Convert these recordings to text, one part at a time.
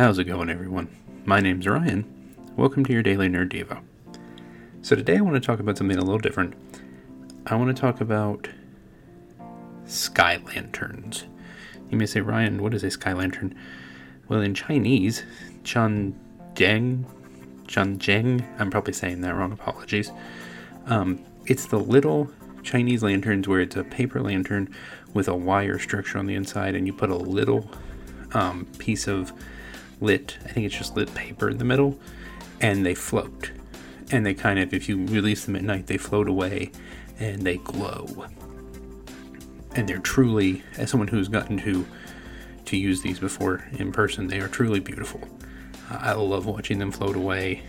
How's it going, everyone? My name's Ryan. Welcome to your Daily Nerd Devo. So, today I want to talk about something a little different. I want to talk about sky lanterns. You may say, Ryan, what is a sky lantern? Well, in Chinese, Chan Jiang, Chan Jiang, I'm probably saying that wrong, apologies. Um, it's the little Chinese lanterns where it's a paper lantern with a wire structure on the inside, and you put a little um, piece of lit, I think it's just lit paper in the middle, and they float. And they kind of, if you release them at night, they float away and they glow. And they're truly, as someone who's gotten to to use these before in person, they are truly beautiful. Uh, I love watching them float away,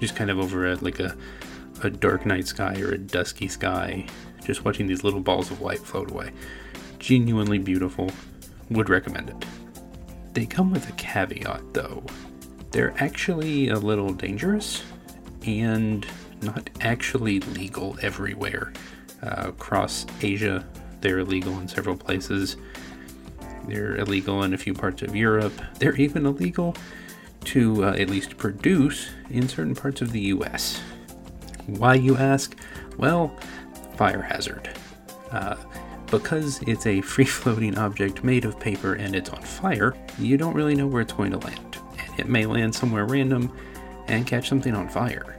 just kind of over a, like a a dark night sky or a dusky sky, just watching these little balls of light float away. Genuinely beautiful. Would recommend it. They come with a caveat though. They're actually a little dangerous and not actually legal everywhere. Uh, across Asia, they're illegal in several places. They're illegal in a few parts of Europe. They're even illegal to uh, at least produce in certain parts of the US. Why, you ask? Well, fire hazard. Uh, because it's a free floating object made of paper and it's on fire, you don't really know where it's going to land. And it may land somewhere random and catch something on fire.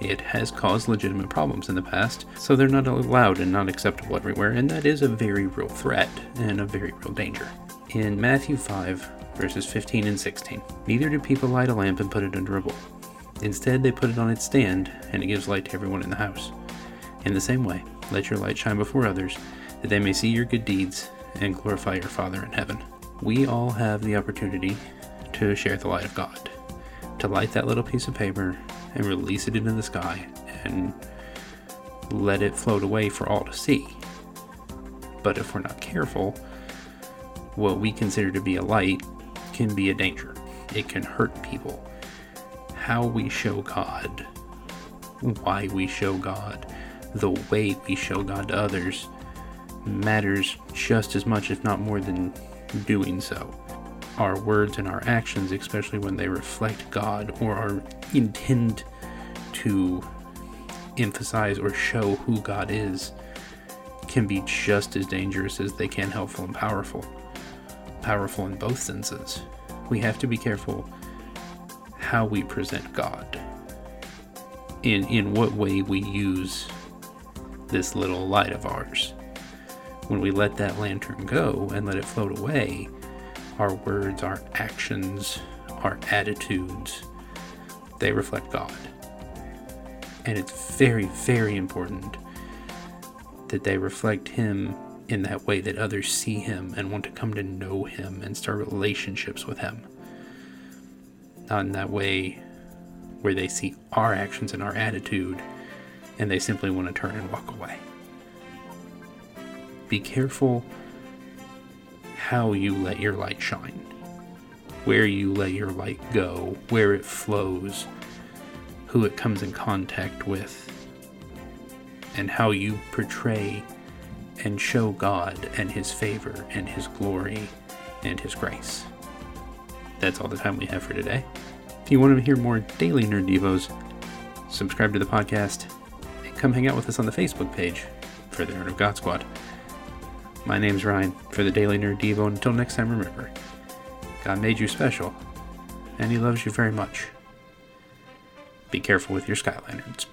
It has caused legitimate problems in the past, so they're not allowed and not acceptable everywhere, and that is a very real threat and a very real danger. In Matthew 5, verses 15 and 16, neither do people light a lamp and put it under a bowl Instead, they put it on its stand, and it gives light to everyone in the house. In the same way, let your light shine before others, that they may see your good deeds and glorify your Father in heaven. We all have the opportunity to share the light of God, to light that little piece of paper and release it into the sky and let it float away for all to see. But if we're not careful, what we consider to be a light can be a danger. It can hurt people how we show God, why we show God, the way we show God to others matters just as much, if not more, than doing so. Our words and our actions, especially when they reflect God or are intend to emphasize or show who God is, can be just as dangerous as they can helpful and powerful. Powerful in both senses. We have to be careful how we present God. In in what way we use this little light of ours. When we let that lantern go and let it float away, our words, our actions, our attitudes, they reflect God. And it's very, very important that they reflect Him in that way that others see Him and want to come to know Him and start relationships with Him not in that way where they see our actions and our attitude and they simply want to turn and walk away. Be careful how you let your light shine, where you let your light go, where it flows, who it comes in contact with, and how you portray and show God and His favor and His glory and His grace that's all the time we have for today. If you want to hear more daily Nerd Devos, subscribe to the podcast come hang out with us on the Facebook page for the Nerd of God Squad. My name's Ryan for the Daily Nerd Devo. Until next time, remember God made you special, and He loves you very much. Be careful with your sky lanterns.